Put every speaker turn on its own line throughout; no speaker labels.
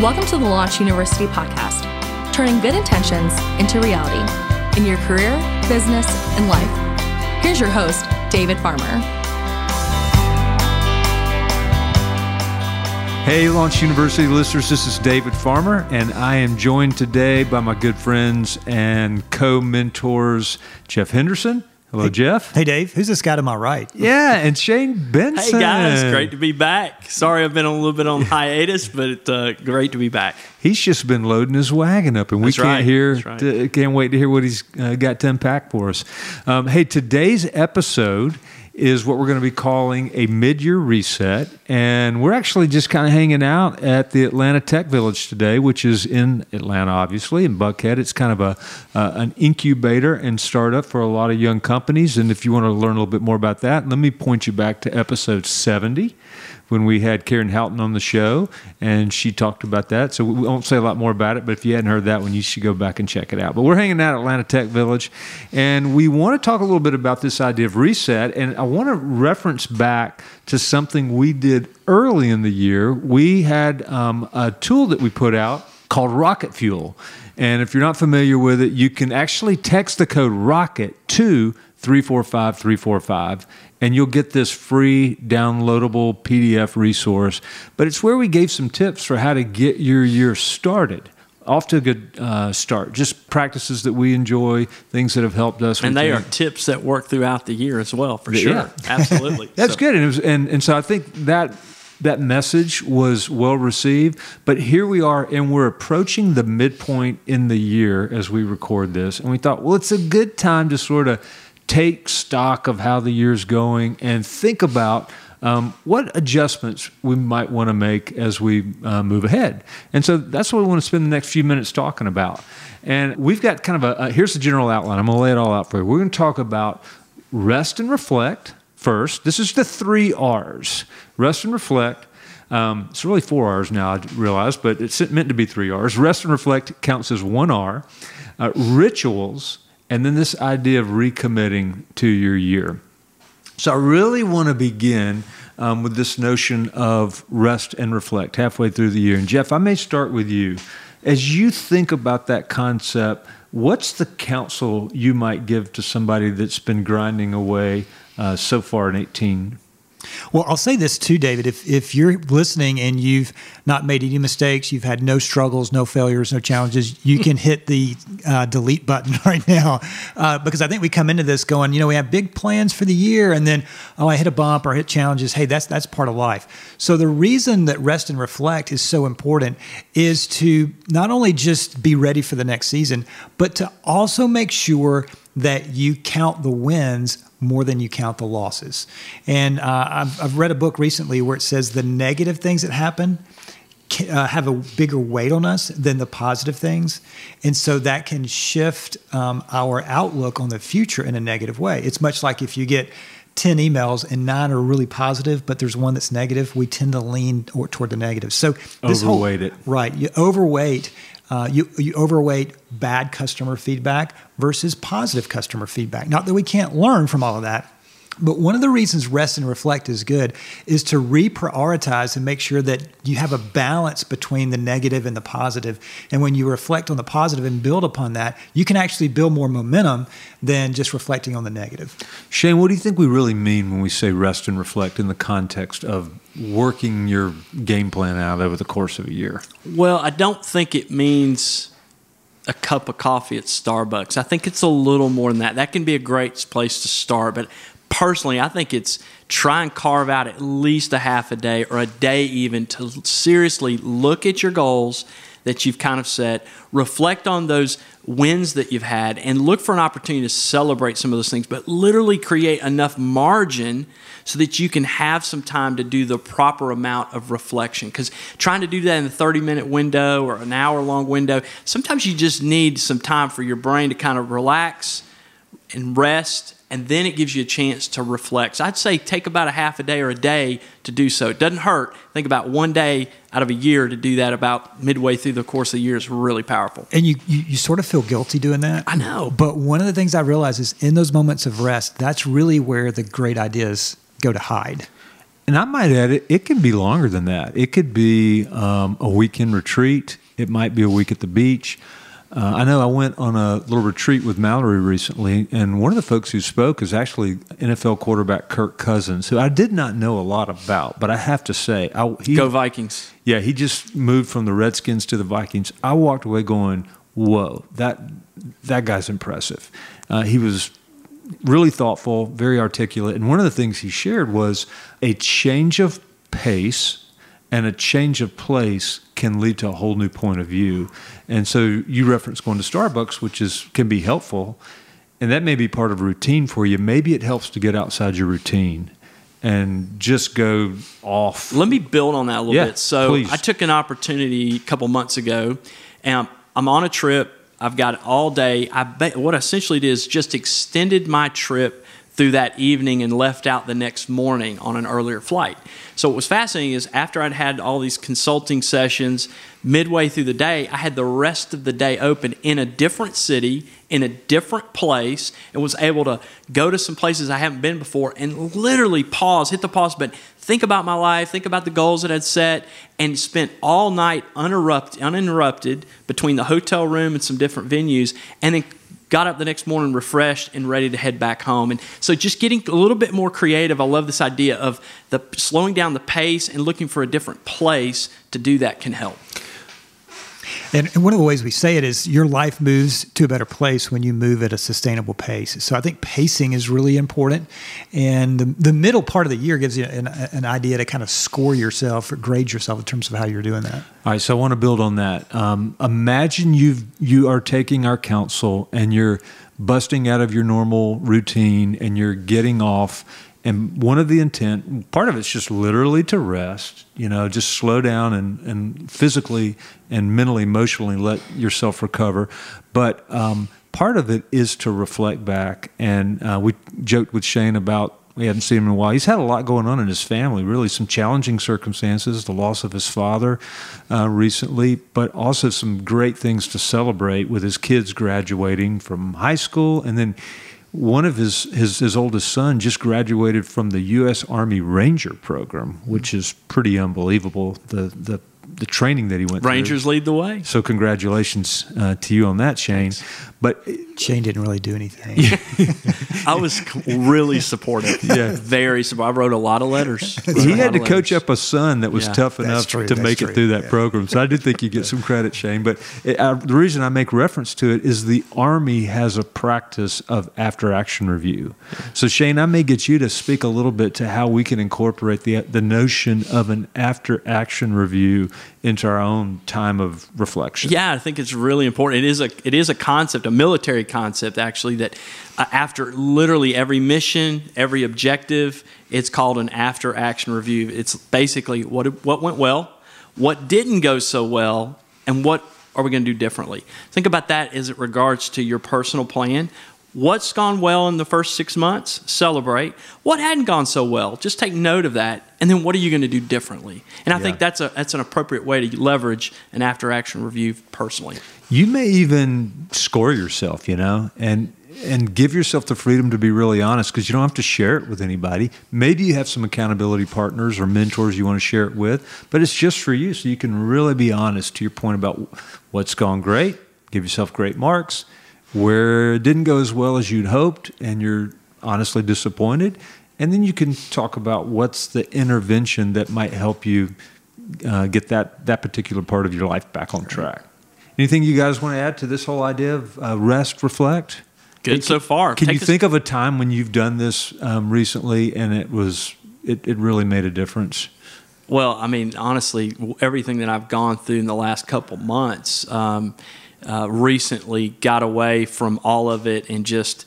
Welcome to the Launch Youniversity podcast, turning good intentions into reality in your career, business, and life. Here's your host, David Farmer.
Hey, Launch Youniversity listeners, this is David Farmer, and I am joined today by my good friends and co mentors, Jeff Henderson Hello,
hey,
Jeff.
Hey, Dave. Who's this guy to my right?
Yeah, and Shane Benson.
Hey, guys. Great to be back. Sorry I've been a little bit on hiatus, but uh, great to be back.
He's just been loading his wagon up, and we
That's
can't
right.
hear,
Right.
t- can't wait to hear what he's uh, got to unpack for us. Um, hey, today's episode is what we're going to be calling a mid-year reset, and we're actually just kind of hanging out at the Atlanta Tech Village today, which is in Atlanta, obviously, in Buckhead. It's kind of a uh, an incubator and startup for a lot of young companies. And if you want to learn a little bit more about that, let me point you back to episode seventy when we had Karen Houghton on the show, and she talked about that. So we won't say a lot more about it, but if you hadn't heard that one, you should go back and check it out. But we're hanging out at Atlanta Tech Village, and we want to talk a little bit about this idea of reset. And I want to reference back to something we did early in the year. We had um, a tool that we put out called Rocket Fuel. And if you're not familiar with it, you can actually text the code ROCKET to 345 345 and you'll get this free downloadable PDF resource. But it's where we gave some tips for how to get your year started. Off to a good uh, start. Just practices that we enjoy, things that have helped us.
And they are tips that work throughout the year as well, for
Yeah.
sure. Absolutely.
That's
So-
good, and, it was, and and so I think that that message was well received. But here we are, and we're approaching the midpoint in the year as we record this, and we thought, well, it's a good time to sort of take stock of how the year's going and think about. Um, what adjustments we might want to make as we uh, move ahead. And so that's what we want to spend the next few minutes talking about. And we've got kind of a, here's the general outline. I'm going to lay it all out for you. We're going to talk about rest and reflect first. This is the three R's rest and reflect. Um, it's really four R's now, I realize, but it's meant to be three R's. Rest and reflect counts as one R. Uh, rituals, and then this idea of recommitting to your year. So I really want to begin um, with this notion of rest and reflect halfway through the year. And Jeff, I may start with you. As you think about that concept, what's the counsel you might give to somebody that's been grinding away uh, so far in 18?
Well, I'll say this too, David. If if you're listening and you've not made any mistakes, you've had no struggles, no failures, no challenges, you can hit the uh, delete button right now uh, because I think we come into this going, you know, we have big plans for the year, and then oh, I hit a bump or hit challenges. Hey, that's that's part of life. So the reason that rest and reflect is so important is to not only just be ready for the next season, but to also make sure that you count the wins more than you count the losses. And uh, I've, I've read a book recently where it says the negative things that happen uh, have a bigger weight on us than the positive things. And so that can shift um, our outlook on the future in a negative way. It's much like if you get 10 emails and nine are really positive, but there's one that's negative, we tend to lean or- toward the negative. So this whole-
Overweight it.
Right. You overweight. Uh, you you overweight bad customer feedback versus positive customer feedback. Not that we can't learn from all of that, but one of the reasons rest and reflect is good is to reprioritize and make sure that you have a balance between the negative and the positive. And when you reflect on the positive and build upon that, you can actually build more momentum than just reflecting on the negative.
Shane, what do you think we really mean when we say rest and reflect in the context of working your game plan out over the course of a year?
Well, I don't think it means a cup of coffee at Starbucks. I think it's a little more than that. That can be a great place to start, but personally, I think it's try and carve out at least a half a day or a day even to seriously look at your goals that you've kind of set, reflect on those wins that you've had, and look for an opportunity to celebrate some of those things, but literally create enough margin so that you can have some time to do the proper amount of reflection. Because trying to do that in a 30 minute window or an hour long window, sometimes you just need some time for your brain to kind of relax and rest, and then it gives you a chance to reflect. So I'd say take about a half a day or a day to do so. It doesn't hurt. Think about one day out of a year to do that about midway through the course of the year is really powerful.
And you, you, you sort of feel guilty doing that.
I know.
But one of the things I realize is in those moments of rest, that's really where the great ideas go to hide.
and I might add it, it can be longer than that. It could be um, a weekend retreat. It might be a week at the beach. Uh, I know I went on a little retreat with Mallory recently, and one of the folks who spoke is actually NFL quarterback Kirk Cousins, who I did not know a lot about, but I have to say, I, he,
Go Vikings.
yeah, he just moved from the Redskins to the Vikings. I walked away going, "Whoa, that that guy's impressive." Uh, he was really thoughtful, very articulate, and one of the things he shared was a change of pace and a change of place can lead to a whole new point of view. And so you reference going to Starbucks, which is can be helpful, and that may be part of a routine for you. Maybe it helps to get outside your routine and just go off.
Let me build on that a little
Yeah,
bit. So
please.
I took an opportunity a couple months ago, and I'm, on a trip. I've got all day. I what I essentially did is just extended my trip through that evening and left out the next morning on an earlier flight. So what was fascinating is after I'd had all these consulting sessions, midway through the day, I had the rest of the day open in a different city, in a different place, and was able to go to some places I haven't been before and literally pause, hit the pause button, think about my life, think about the goals that I'd set, and spent all night uninterrupted, uninterrupted between the hotel room and some different venues, and then got up the next morning refreshed and ready to head back home. And so just getting a little bit more creative. I love this idea of the slowing down the pace and looking for a different place to do that can help.
And, one of the ways we say it is your life moves to a better place when you move at a sustainable pace. So I think pacing is really important. And the, the middle part of the year gives you an, an idea to kind of score yourself or grade yourself in terms of how you're doing that.
All right, so I want to build on that. Um, imagine you you are taking our counsel and you're busting out of your normal routine and you're getting off. And one of the intent, part of it's just literally to rest, you know, just slow down and, and physically and mentally, emotionally let yourself recover. But um, part of it is to reflect back. And uh, we joked with Shane about we hadn't seen him in a while. He's had a lot going on in his family, really some challenging circumstances, the loss of his father uh, recently, but also some great things to celebrate with his kids graduating from high school. And then one of his, his, his oldest son just graduated from the U.S. Army Ranger program, which is pretty unbelievable. The, the, the training that he went
Rangers
through.
Rangers lead the way.
So congratulations uh, to you on that, Shane. But
Shane didn't really do anything.
I was really supportive.
Yeah.
Very supportive. I wrote a lot of letters.
He had to coach
letters.
up a son that was
Yeah,
tough enough
true,
to make
true,
it through that
yeah.
program. So I did think you get some credit, Shane. But it, uh, the reason I make reference to it is the Army has a practice of after action review. So Shane, I may get you to speak a little bit to how we can incorporate the the notion of an after action review into our own time of reflection.
Yeah, I think it's really important. It is a it is a concept, a military concept actually that uh, after literally every mission, every objective, it's called an after action review. It's basically what what went well, what didn't go so well, and what are we going to do differently. Think about that as it regards to your personal plan. What's gone well in the first six months? Celebrate. What hadn't gone so well? Just take note of that, and then what are you going to do differently? And I think that's a that's an appropriate way to leverage an after action review personally.
You may even score yourself, you know, and and give yourself the freedom to be really honest because you don't have to share it with anybody. Maybe you have some accountability partners or mentors you want to share it with, but it's just for you so you can really be honest to your point about what's gone great, give yourself great marks, where it didn't go as well as you'd hoped and you're honestly disappointed, and then you can talk about what's the intervention that might help you uh, get that that particular part of your life back on track. Anything you guys want to add to this whole idea of uh, rest, reflect?
Good so far.
Can
Take
you
us-
think of a time when you've done this um, recently and it was it, it really made a difference?
Well, I mean, honestly, everything that I've gone through in the last couple months, um, uh, recently got away from all of it and just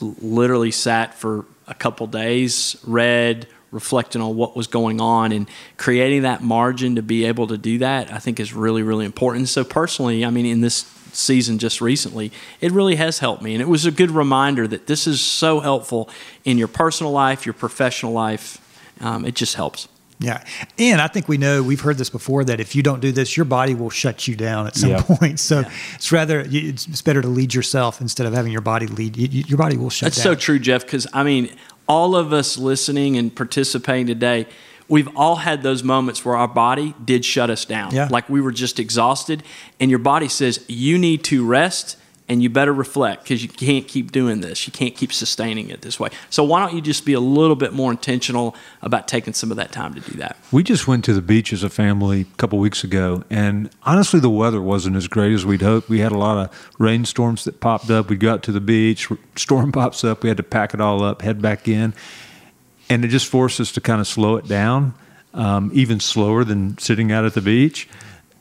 literally sat for a couple days, read, reflecting on what was going on, and creating that margin to be able to do that. I think is really, really important. So personally, I mean, in this season just recently, it really has helped me, and it was a good reminder that this is so helpful in your personal life, your professional life. Um, it just helps.
Yeah. And I think we know, we've heard this before, that if you don't do this, your body will shut you down at some
Yeah.
point. So it's rather, it's it's better to lead yourself instead of having your body lead. You, you- your body will shut
That's
down.
so true, Jeff. Because I mean, all of us listening and participating today, we've all had those moments where our body did shut us down.
Yeah.
Like we were just exhausted, and your body says, You need to rest and you better reflect because you can't keep doing this. You can't keep sustaining it this way. So, why don't you just be a little bit more intentional about taking some of that time to do that?
We just went to the beach as a family a couple weeks ago, and honestly, the weather wasn't as great as we'd hoped. We had a lot of rainstorms that popped up. We got to the beach, storm pops up, we had to pack it all up, head back in, and it just forced us to kind of slow it down, um, even slower than sitting out at the beach.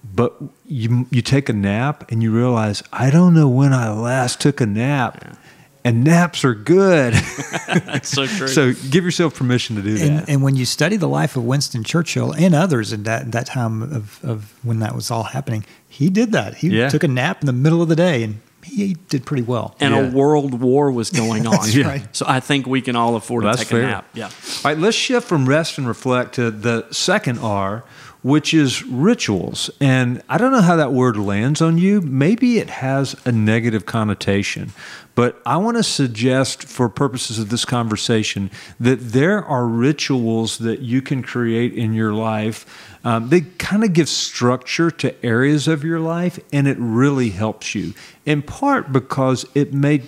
But you you take a nap and you realize I don't know when I last took a nap, and naps are good.
That's so true.
so give yourself permission to do that.
And, and when you study the life of Winston Churchill and others in that that time of, of when that was all happening, he did that. He
Yeah.
took a nap in the middle of the day, and he did pretty well.
and
Yeah.
a world war was going on.
That's
Yeah.
right.
So I think we can all afford
Well,
to take
fair.
a nap. Yeah.
All right, let's shift from rest and reflect to the second R, which is rituals. And I don't know how that word lands on you. Maybe it has a negative connotation. But I want to suggest, for purposes of this conversation, that there are rituals that you can create in your life. Um, they kind of give structure to areas of your life, and it really helps you. In part because it may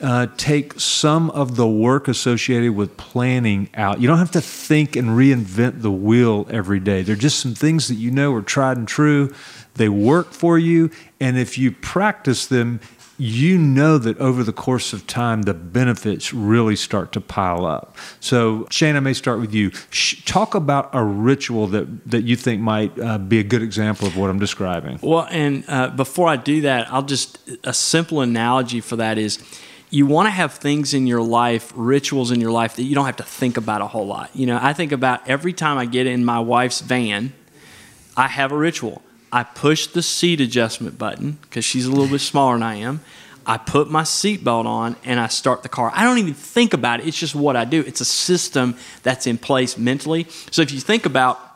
uh, take some of the work associated with planning out. You don't have to think and reinvent the wheel every day. There are just some things that you know are tried and true. They work for you. And if you practice them, you know that over the course of time, the benefits really start to pile up. So, Shane, I may start with you. Sh- talk about a ritual that, that you think might uh, be a good example of what I'm describing.
Well, and uh, before I do that, I'll just a simple analogy for that is you want to have things in your life, rituals in your life that you don't have to think about a whole lot. You know, I think about every time I get in my wife's van, I have a ritual. I push the seat adjustment button because she's a little bit smaller than I am. I put my seatbelt on and I start the car. I don't even think about it. It's just what I do. It's a system that's in place mentally. So if you think about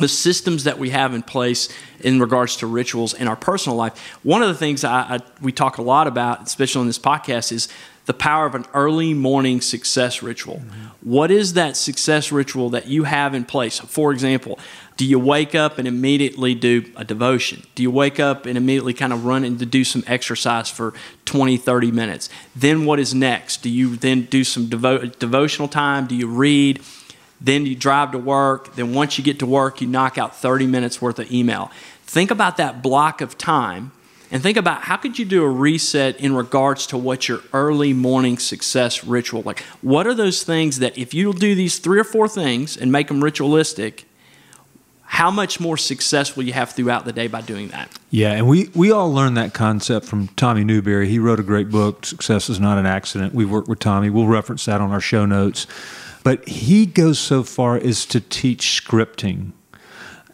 the systems that we have in place in regards to rituals in our personal life. One of the things I, I, we talk a lot about, especially on this podcast, is the power of an early morning success ritual. Mm-hmm. What is that success ritual that you have in place? For example, do you wake up and immediately do a devotion? Do you wake up and immediately kind of run and to do some exercise for 20, 30 minutes? Then what is next? Do you then do some devo- devotional time? Do you read? Then you drive to work. Then once you get to work, you knock out 30 minutes worth of email. Think about that block of time and think about how could you do a reset in regards to what your early morning success ritual like what are those things that if you'll do these three or four things and make them ritualistic how much more success will you have throughout the day by doing that
Yeah, and we, we all learned that concept from Tommy Newberry. He wrote a great book, Success is Not an Accident. We've worked with Tommy. We'll reference that on our show notes. But he goes so far as to teach scripting.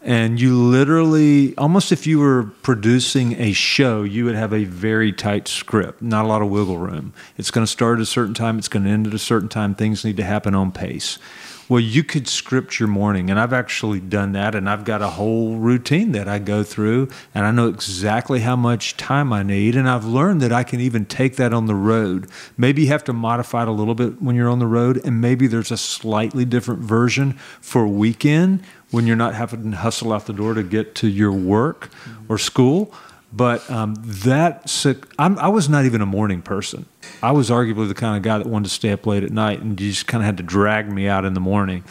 And you literally, almost if you were producing a show, you would have a very tight script, not a lot of wiggle room. It's going to start at a certain time, it's going to end at a certain time. Things need to happen on pace. Well, you could script your morning, and I've actually done that, and I've got a whole routine that I go through, and I know exactly how much time I need, and I've learned that I can even take that on the road. Maybe you have to modify it a little bit when you're on the road, and maybe there's a slightly different version for a weekend when you're not having to hustle out the door to get to your work or school. But um, that I'm, I was not even a morning person. I was arguably the kind of guy that wanted to stay up late at night, and just kind of had to drag me out in the morning.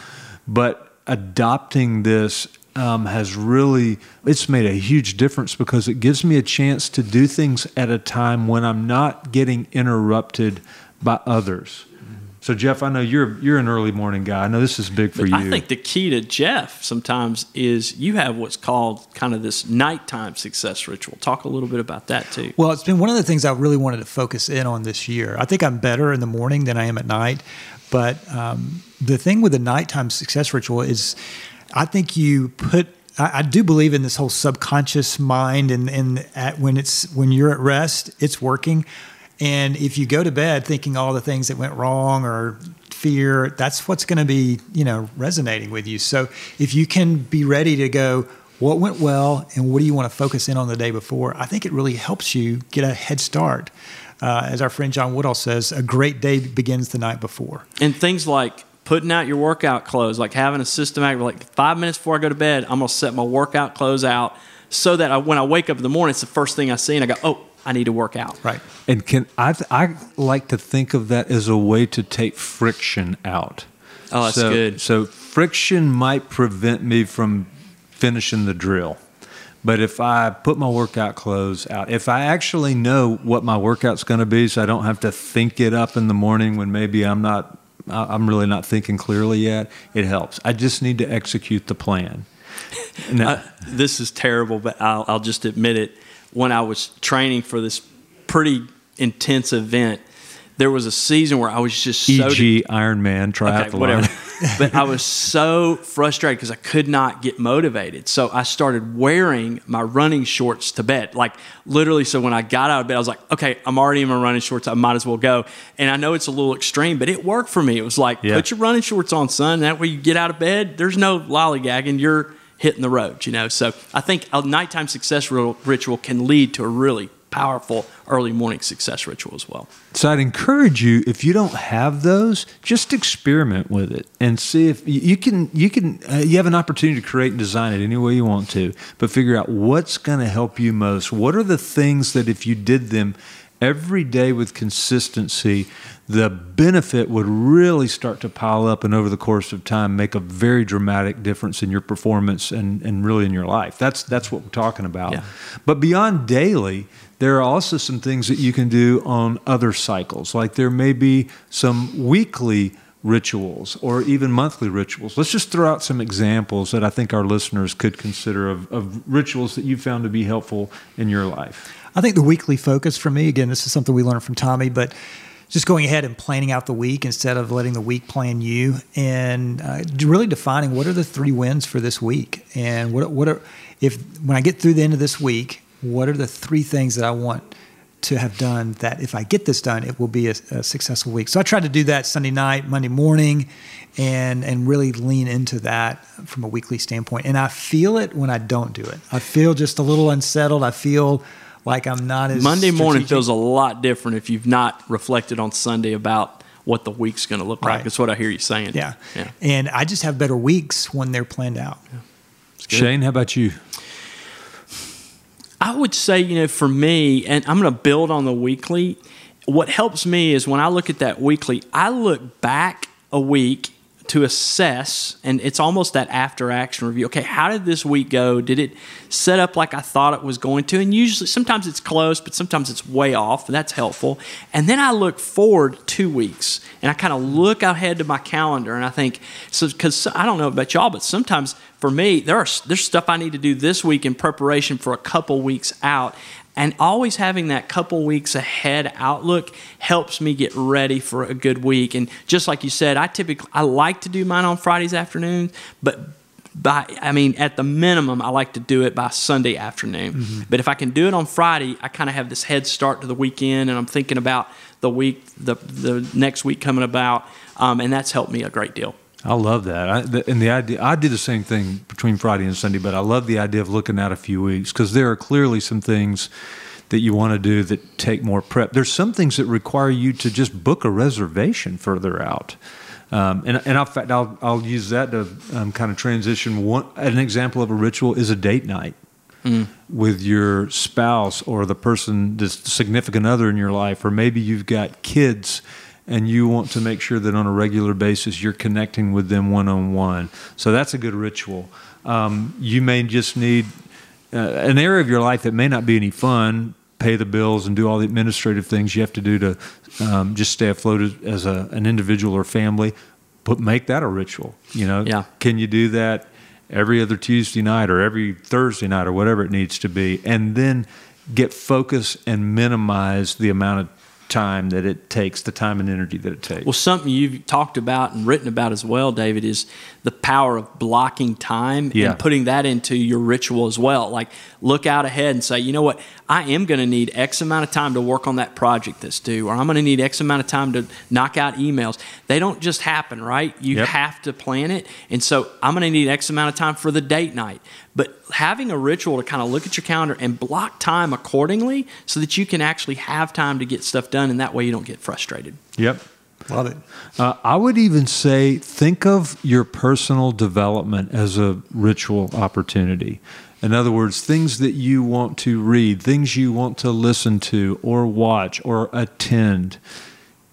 But adopting this um, has really it's made a huge difference because it gives me a chance to do things at a time when I'm not getting interrupted by others. So Jeff, I know you're you're an early morning guy. I know this is big for
But
you.
I think the key to Jeff sometimes is you have what's called kind of this nighttime success ritual. Talk a little bit about that too.
Well, it's been one of the things I really wanted to focus in on this year. I think I'm better in the morning than I am at night. But um, the thing with the nighttime success ritual is, I think you put. I, I do believe in this whole subconscious mind, and and at, when it's when you're at rest, it's working. And if you go to bed thinking all the things that went wrong or fear, that's what's going to be, you know, resonating with you. So if you can be ready to go, what went well and what do you want to focus in on the day before? I think it really helps you get a head start. uh, as our friend John Woodall says, a great day begins the night before.
And things like putting out your workout clothes, like having a systematic, like five minutes before I go to bed, I'm going to set my workout clothes out so that I, when I wake up in the morning, it's the first thing I see, and I go, oh, I need to work out.
Right.
And can I? I like to think of that as a way to take friction out.
Oh, that's
so,
good.
So friction might prevent me from finishing the drill. But if I put my workout clothes out, if I actually know what my workout's going to be, so I don't have to think it up in the morning when maybe I'm not, I'm really not thinking clearly yet, it helps. I just need to execute the plan.
Now, uh, this is terrible, but I'll, I'll just admit it. When I was training for this pretty intense event, there was a season where I was just
so e.g. de- Ironman triathlon. Okay, whatever.
but I was so frustrated because I could not get motivated. So I started wearing my running shorts to bed. Like literally, so when I got out of bed, I was like, okay, I'm already in my running shorts. I might as well go. And I know it's a little extreme, but it worked for me. It was like, yeah. put your running shorts on, son. That way you get out of bed. There's no lollygagging. You're hitting the road, you know. So I think a nighttime success ritual can lead to a really powerful early morning success ritual as well.
So I'd encourage you if you don't have those, just experiment with it and see if you can you can uh, you have an opportunity to create and design it any way you want to, but figure out what's going to help you most. What are the things that if you did them every day with consistency, the benefit would really start to pile up and over the course of time make a very dramatic difference in your performance and, and really in your life. That's that's what we're talking about. Yeah. But beyond daily, there are also some things that you can do on other cycles. Like there may be some weekly rituals or even monthly rituals. Let's just throw out some examples that I think our listeners could consider of, of rituals that you found to be helpful in your life.
I think the weekly focus for me, again, this is something we learned from Tommy, but just going ahead and planning out the week instead of letting the week plan you and uh, really defining what are the three wins for this week and what, what are, if when I get through the end of this week, what are the three things that I want to have done that if I get this done, it will be a, a, successful week. So I tried to do that Sunday night, Monday morning, and and really lean into that from a weekly standpoint. And I feel it when I don't do it. I feel just a little unsettled. I feel like I'm not as
Monday
strategic.
morning feels a lot different if you've not reflected on Sunday about what the week's going to look right. like. That's what I hear you saying.
Yeah. yeah. And I just have better weeks when they're planned out. Yeah.
Shane, how about you?
I would say, you know, for me, and I'm going to build on the weekly. What helps me is when I look at that weekly, I look back a week to assess, and it's almost that after action review. Okay, how did this week go? Did it set up like I thought it was going to? And usually, sometimes it's close, but sometimes it's way off. That's helpful. And then I look forward two weeks, and I kind of look ahead to my calendar, and I think, so because I don't know about y'all, but sometimes for me, there are there's stuff I need to do this week in preparation for a couple weeks out, and always having that couple weeks ahead outlook helps me get ready for a good week. And just like you said, I typically I like to do mine on Fridays afternoons, but by I mean at the minimum I like to do it by Sunday afternoon. Mm-hmm. But if I can do it on Friday, I kind of have this head start to the weekend, and I'm thinking about the week, the the next week coming about, um, and that's helped me a great deal.
I love that. I, the, and the idea, I do the same thing between Friday and Sunday, but I love the idea of looking out a few weeks because there are clearly some things that you want to do that take more prep. There's some things that require you to just book a reservation further out. Um, and, and in fact, I'll, I'll use that to um, kind of transition. One, an example of a ritual is a date night mm. with your spouse or the person, the significant other in your life, or maybe you've got kids and you want to make sure that on a regular basis you're connecting with them one on one. So that's a good ritual. Um, you may just need uh, an area of your life that may not be any fun, pay the bills and do all the administrative things you have to do to um, just stay afloat as a, an individual or family. But make that a ritual. You know,
yeah.
can you do that every other Tuesday night or every Thursday night or whatever it needs to be, and then get focus and minimize the amount of time that it takes, the time and energy that it takes.
Well, something you've talked about and written about as well, David, is the power of blocking time yeah. and putting that into your ritual as well. Like, look out ahead and say, you know what, I am going to need X amount of time to work on that project that's due, or I'm going to need X amount of time to knock out emails. They don't just happen, right? You yep. have to plan it. And so I'm going to need X amount of time for the date night But having a ritual to kind of look at your calendar and block time accordingly so that you can actually have time to get stuff done, and that way you don't get frustrated.
Yep.
Love it.
Uh, I would even say think of your personal development as a ritual opportunity. In other words, things that you want to read, things you want to listen to or watch or attend.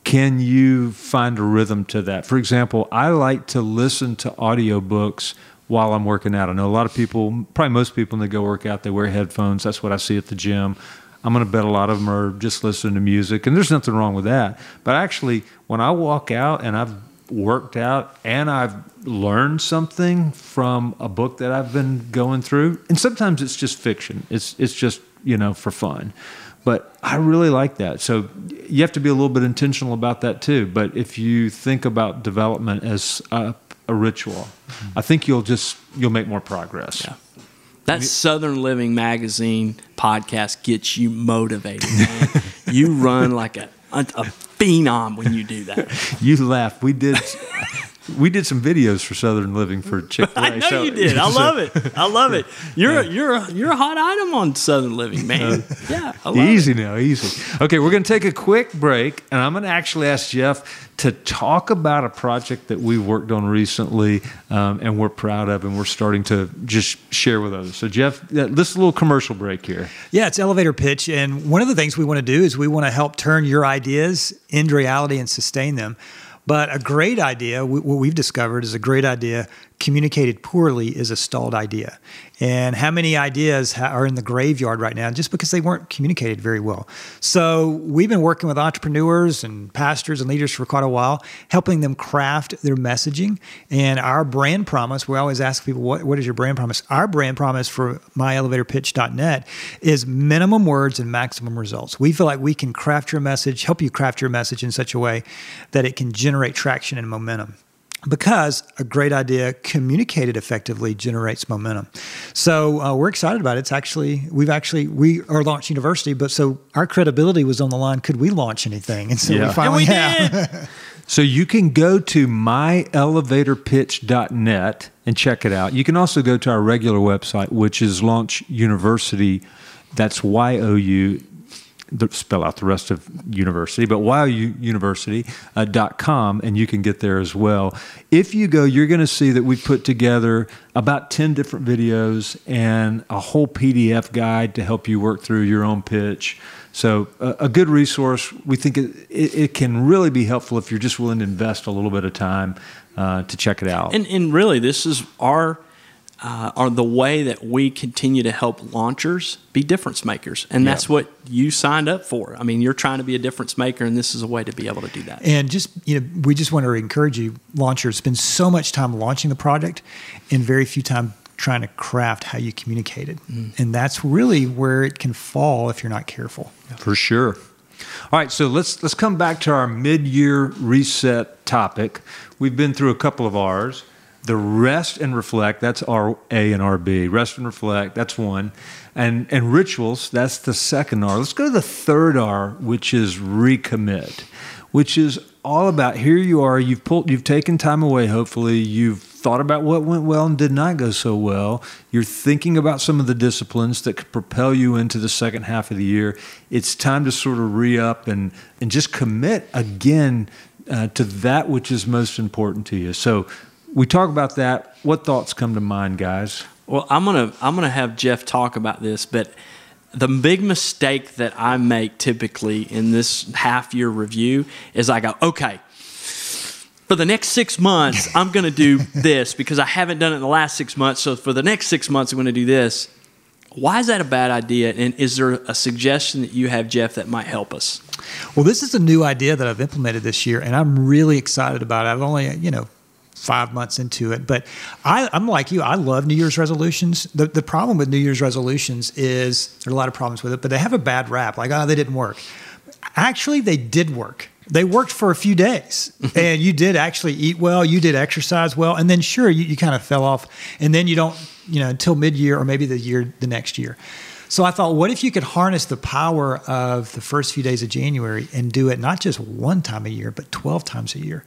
Can you find a rhythm to that? For example, I like to listen to audiobooks while I'm working out. I know a lot of people, probably most people, when they go work out, they wear headphones. That's what I see at the gym. I'm going to bet a lot of them are just listening to music, and there's nothing wrong with that. But actually, when I walk out and I've worked out and I've learned something from a book that I've been going through, and sometimes it's just fiction. It's it's just you know for fun. But I really like that. So you have to be a little bit intentional about that too. But if you think about development as a, a ritual, I think you'll just you'll make more progress.
Yeah. That Southern Living Magazine podcast gets you motivated, man. you run like a, a, a phenom when you do that.
You laugh. We did we did some videos for Southern Living for Chick Fil A.
I know you did. I love it. I love it. You're a, you're a, you're a hot item on Southern Living, man. Yeah, I love
easy
it.
now, easy. Okay, we're going to take a quick break, and I'm going to actually ask Jeff to talk about a project that we worked on recently, um, and we're proud of, and we're starting to just share with others. So, Jeff, this is a little commercial break here.
Yeah, it's elevator pitch, and one of the things we want to do is we want to help turn your ideas into reality and sustain them. But a great idea, what we've discovered is a great idea communicated poorly is a stalled idea. And how many ideas are in the graveyard right now just because they weren't communicated very well? So we've been working with entrepreneurs and pastors and leaders for quite a while, helping them craft their messaging. And our brand promise, we always ask people, what, what is your brand promise? Our brand promise for myelevatorpitch.net is minimum words and maximum results. We feel like we can craft your message, help you craft your message in such a way that it can generate traction and momentum because a great idea communicated effectively generates momentum. So uh, we're excited about it. It's actually we've actually we are launch youniversity, but so our credibility was on the line. Could we launch anything? And so
Yeah.
we finally
And we
have.
did.
So you can go to myelevatorpitch.net and check it out. You can also go to our regular website, which is Launch Youniversity. That's Y O U. Spell out the rest of university, but youniversity.com, and you can get there as well. If you go, you're going to see that we put together about 10 different videos and a whole PDF guide to help you work through your own pitch. So, a, a good resource. We think it, it, it can really be helpful if you're just willing to invest a little bit of time uh, to check it out.
And, and really, this is our uh, are the way that we continue to help launchers be difference makers, and that's
Yeah.
what you signed up for. I mean, you're trying to be a difference maker, and this is a way to be able to do that.
And just you know, we just want to encourage you, launchers, spend so much time launching the project, and very few time trying to craft how you communicate it. And that's really where it can fall if you're not careful.
For sure. All right, so let's let's come back to our mid-year reset topic. We've been through a couple of R's. The rest and reflect, that's R A and RB. Rest and reflect, that's one. And and rituals, that's the second R. Let's go to the third R, which is recommit, which is all about here you are, you've pulled you've taken time away, hopefully, you've thought about what went well and did not go so well. You're thinking about some of the disciplines that could propel you into the second half of the year. It's time to sort of re up and, and just commit again uh, to that which is most important to you. So we talk about that. What thoughts come to mind, guys?
Well, I'm gonna I'm gonna have Jeff talk about this, but the big mistake that I make typically in this half year review is I go, okay, for the next six months, I'm gonna do this because I haven't done it in the last six months. So for the next six months, I'm gonna do this. Why is that a bad idea? And is there a suggestion that you have, Jeff, that might help us?
Well, this is a new idea that I've implemented this year, and I'm really excited about it. I've only, you know, five months into it, but I, I'm like you. I love New Year's resolutions. The, the problem with New Year's resolutions is there are a lot of problems with it, but they have a bad rap. Like, oh, they didn't work. Actually, they did work. They worked for a few days, and you did actually eat well. You did exercise well, and then sure, you, you kind of fell off, and then you don't, you know, until mid year or maybe the year the next year. So I thought, what if you could harness the power of the first few days of January and do it not just one time a year, but 12 times a year?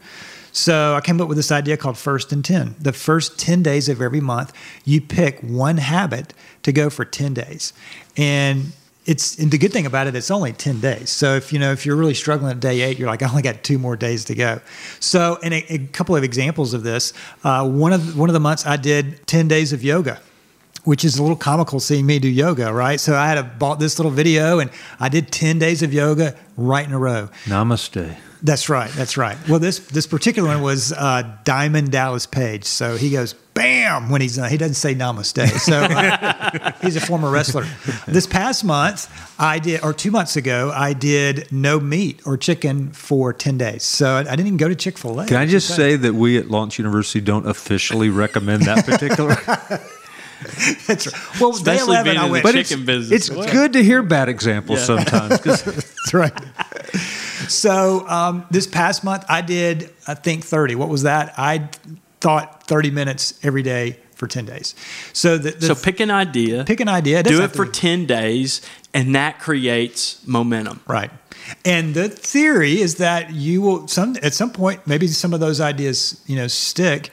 So I came up with this idea called First and 10. The first 10 days of every month, you pick one habit to go for 10 days. And it's and the good thing about it, it's only 10 days. So if you know if you're really struggling at day eight, you're like, I only got two more days to go. So and a, a couple of examples of this. Uh, one of one of the months I did 10 days of yoga which is a little comical seeing me do yoga, right? So I had a, bought this little video and I did 10 days of yoga right in a row.
Namaste.
That's right. That's right. Well, this this particular one was uh, Diamond Dallas Page. So he goes bam when he's uh, he doesn't say namaste. So uh, he's a former wrestler. This past month, I did, or two months ago, I did no meat or chicken for ten days. So I didn't even go to Chick Fil A.
Can I just say that we at Launch Youniversity don't officially recommend that particular?
That's right. Well, day 11,
being
I went.
the
but it's,
business.
it's good to hear bad examples sometimes.
That's right. So um, this past month, I did I think thirty. What was that? I thought thirty minutes every day for ten days. So the, the
So pick an idea,
pick an idea.
do it for
be-
10 days, and that creates momentum.
Right. And the theory is that you will some at some point maybe some of those ideas you know stick,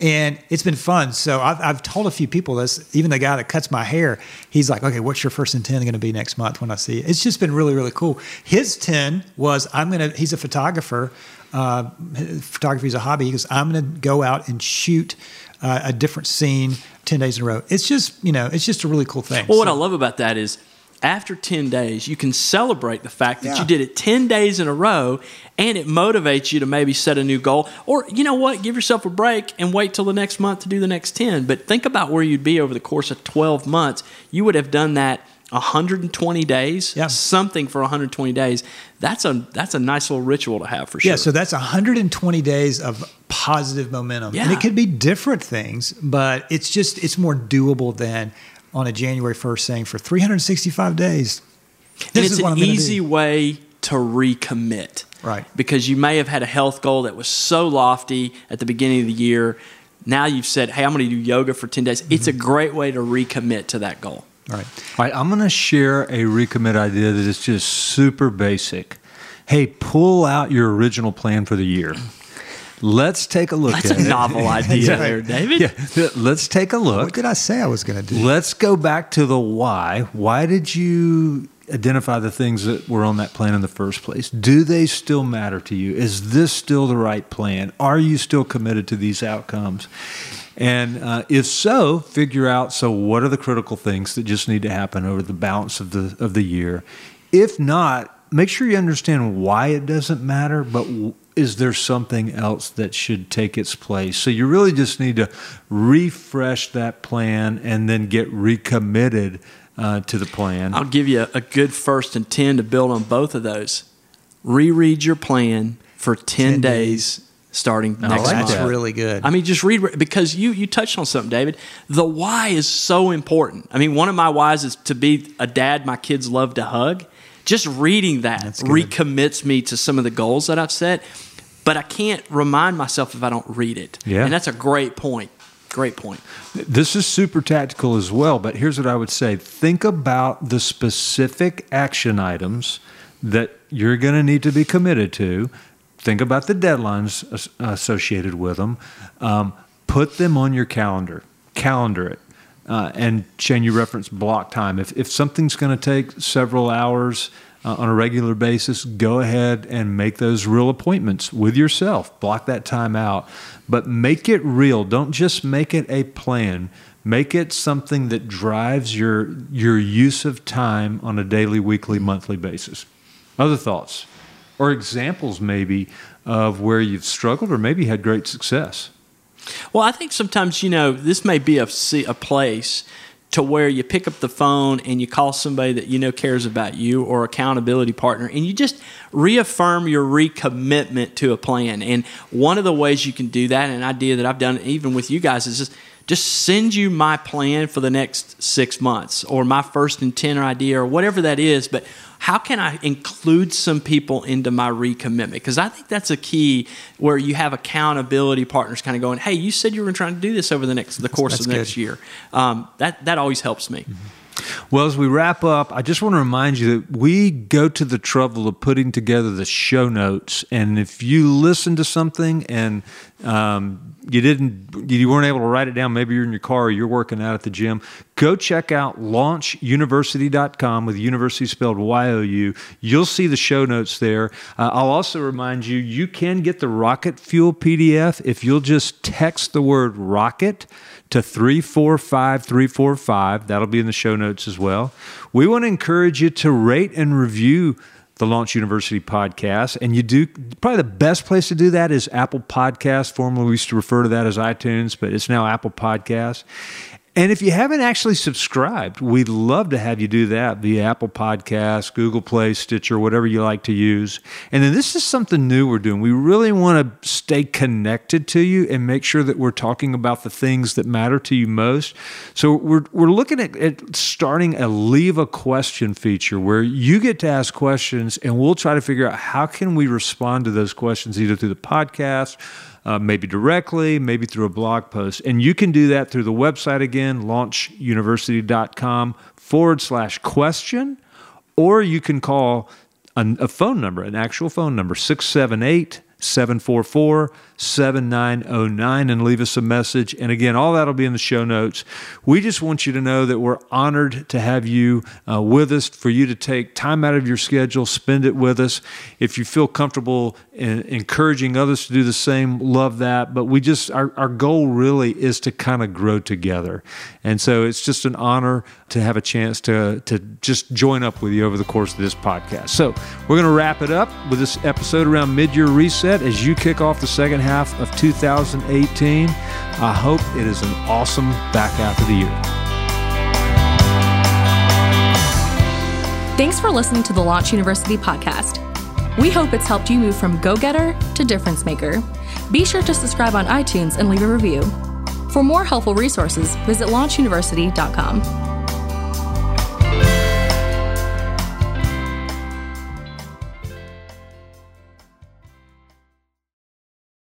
and it's been fun. So I've, I've told a few people this. Even the guy that cuts my hair, he's like, "Okay, what's your first and ten going to be next month when I see it?" It's just been really really cool. His ten was I'm gonna. He's a photographer. Uh, photography is a hobby. He goes, I'm going to go out and shoot uh, a different scene ten days in a row. It's just you know, it's just a really cool thing.
Well, what
So-
I love about that is after 10 days, you can celebrate the fact that
Yeah.
you did it 10 days in a row and it motivates you to maybe set a new goal. Or, you know what, give yourself a break and wait till the next month to do the next 10. But think about where you'd be over the course of 12 months. You would have done that 120 days,
Yeah.
something for 120 days. That's a that's a nice little ritual to have for sure.
Yeah, so that's 120 days of positive momentum.
Yeah.
And it could be different things, but it's just it's more doable than on a January 1st saying for 365 days.
and
This
it's
is what
an
I'm
easy
do.
way to recommit.
Right.
Because you may have had a health goal that was so lofty at the beginning of the year. Now you've said, hey, I'm going to do yoga for 10 days. It's a
Mm-hmm.
great way to recommit to that goal.
All right.
All right, I'm going to share a recommit idea that is just super basic. Hey, pull out your original plan for the year. Let's take a look
That's
at
a
it.
novel idea there, David.
Yeah, let's take a look.
What did I say I was going to do?
Let's go back to the why. Why did you identify the things that were on that plan in the first place? Do they still matter to you? Is this still the right plan? Are you still committed to these outcomes? And uh, if so, figure out so what are the critical things that just need to happen over the balance of the of the year. If not, make sure you understand why it doesn't matter, but w- is there something else that should take its place? So you really just need to refresh that plan and then get recommitted uh, to the plan.
I'll give you a, a good first and 10 to build on both of those. Reread your plan for 10,
10
days starting
I
next
like
month.
That's really good.
I mean, just read because you you touched on something, David. The why is so important. I mean, one of my whys is to be a dad my kids love to hug. Just reading that recommits me to some of the goals that I've set, but I can't remind myself if I don't read it.
Yeah.
and that's a great point. Great point.
This is super tactical as well, but here's what I would say think about the specific action items that you're going to need to be committed to. Think about the deadlines associated with them. Um, put them on your calendar. Calendar it. Uh, and Shane, you referenced block time. If, if something's going to take several hours uh, on a regular basis, go ahead and make those real appointments with yourself. Block that time out, but make it real. Don't just make it a plan. Make it something that drives your your use of time on a daily, weekly, monthly basis. Other thoughts or examples, maybe, of where you've struggled or maybe had great success.
Well, I think sometimes you know this may be a a place to where you pick up the phone and you call somebody that you know cares about you or accountability partner and you just reaffirm your recommitment to a plan. And one of the ways you can do that, an idea that I've done even with you guys, is just just send you my plan for the next six months or my first intent or idea or whatever that is. But how can I include some people into my recommitment? Because I think that's a key where you have accountability partners kind of going, "Hey, you said you were trying to do this over the next the course
That's
of the next year." Um, that that always helps me.
Well, as we wrap up, I just want to remind you that we go to the trouble of putting together the show notes. And if you listen to something and um, you didn't, you weren't able to write it down, maybe you're in your car or you're working out at the gym, go check out launchyouniversity.com with university spelled Y O U. You'll see the show notes there. Uh, I'll also remind you, you can get the Rocket Fuel PDF if you'll just text the word rocket to 345345. That'll be in the show notes as well. We want to encourage you to rate and review the Launch Youniversity podcast. And you do probably the best place to do that is Apple Podcast. Formerly, we used to refer to that as iTunes, but it's now Apple Podcast. And if you haven't actually subscribed, we'd love to have you do that via Apple Podcasts, Google Play, Stitcher, whatever you like to use. And then this is something new we're doing. We really want to stay connected to you and make sure that we're talking about the things that matter to you most. So we're, we're looking at, at starting a leave a question feature where you get to ask questions and we'll try to figure out how can we respond to those questions either through the podcast uh, maybe directly, maybe through a blog post. And you can do that through the website again, launchyouniversity.com forward slash question, or you can call a, a phone number, an actual phone number, 678 744 7909 and leave us a message. And again, all that'll be in the show notes. We just want you to know that we're honored to have you uh, with us, for you to take time out of your schedule, spend it with us. If you feel comfortable in encouraging others to do the same, love that. But we just, our, our goal really is to kind of grow together. And so it's just an honor to have a chance to, to just join up with you over the course of this podcast. So we're going to wrap it up with this episode around mid year reset as you kick off the second half of 2018. I hope it is an awesome back half of the year.
Thanks for listening to the Launch Youniversity podcast. We hope it's helped you move from go getter to difference maker. Be sure to subscribe on iTunes and leave a review. For more helpful resources, visit launchyouniversity.com.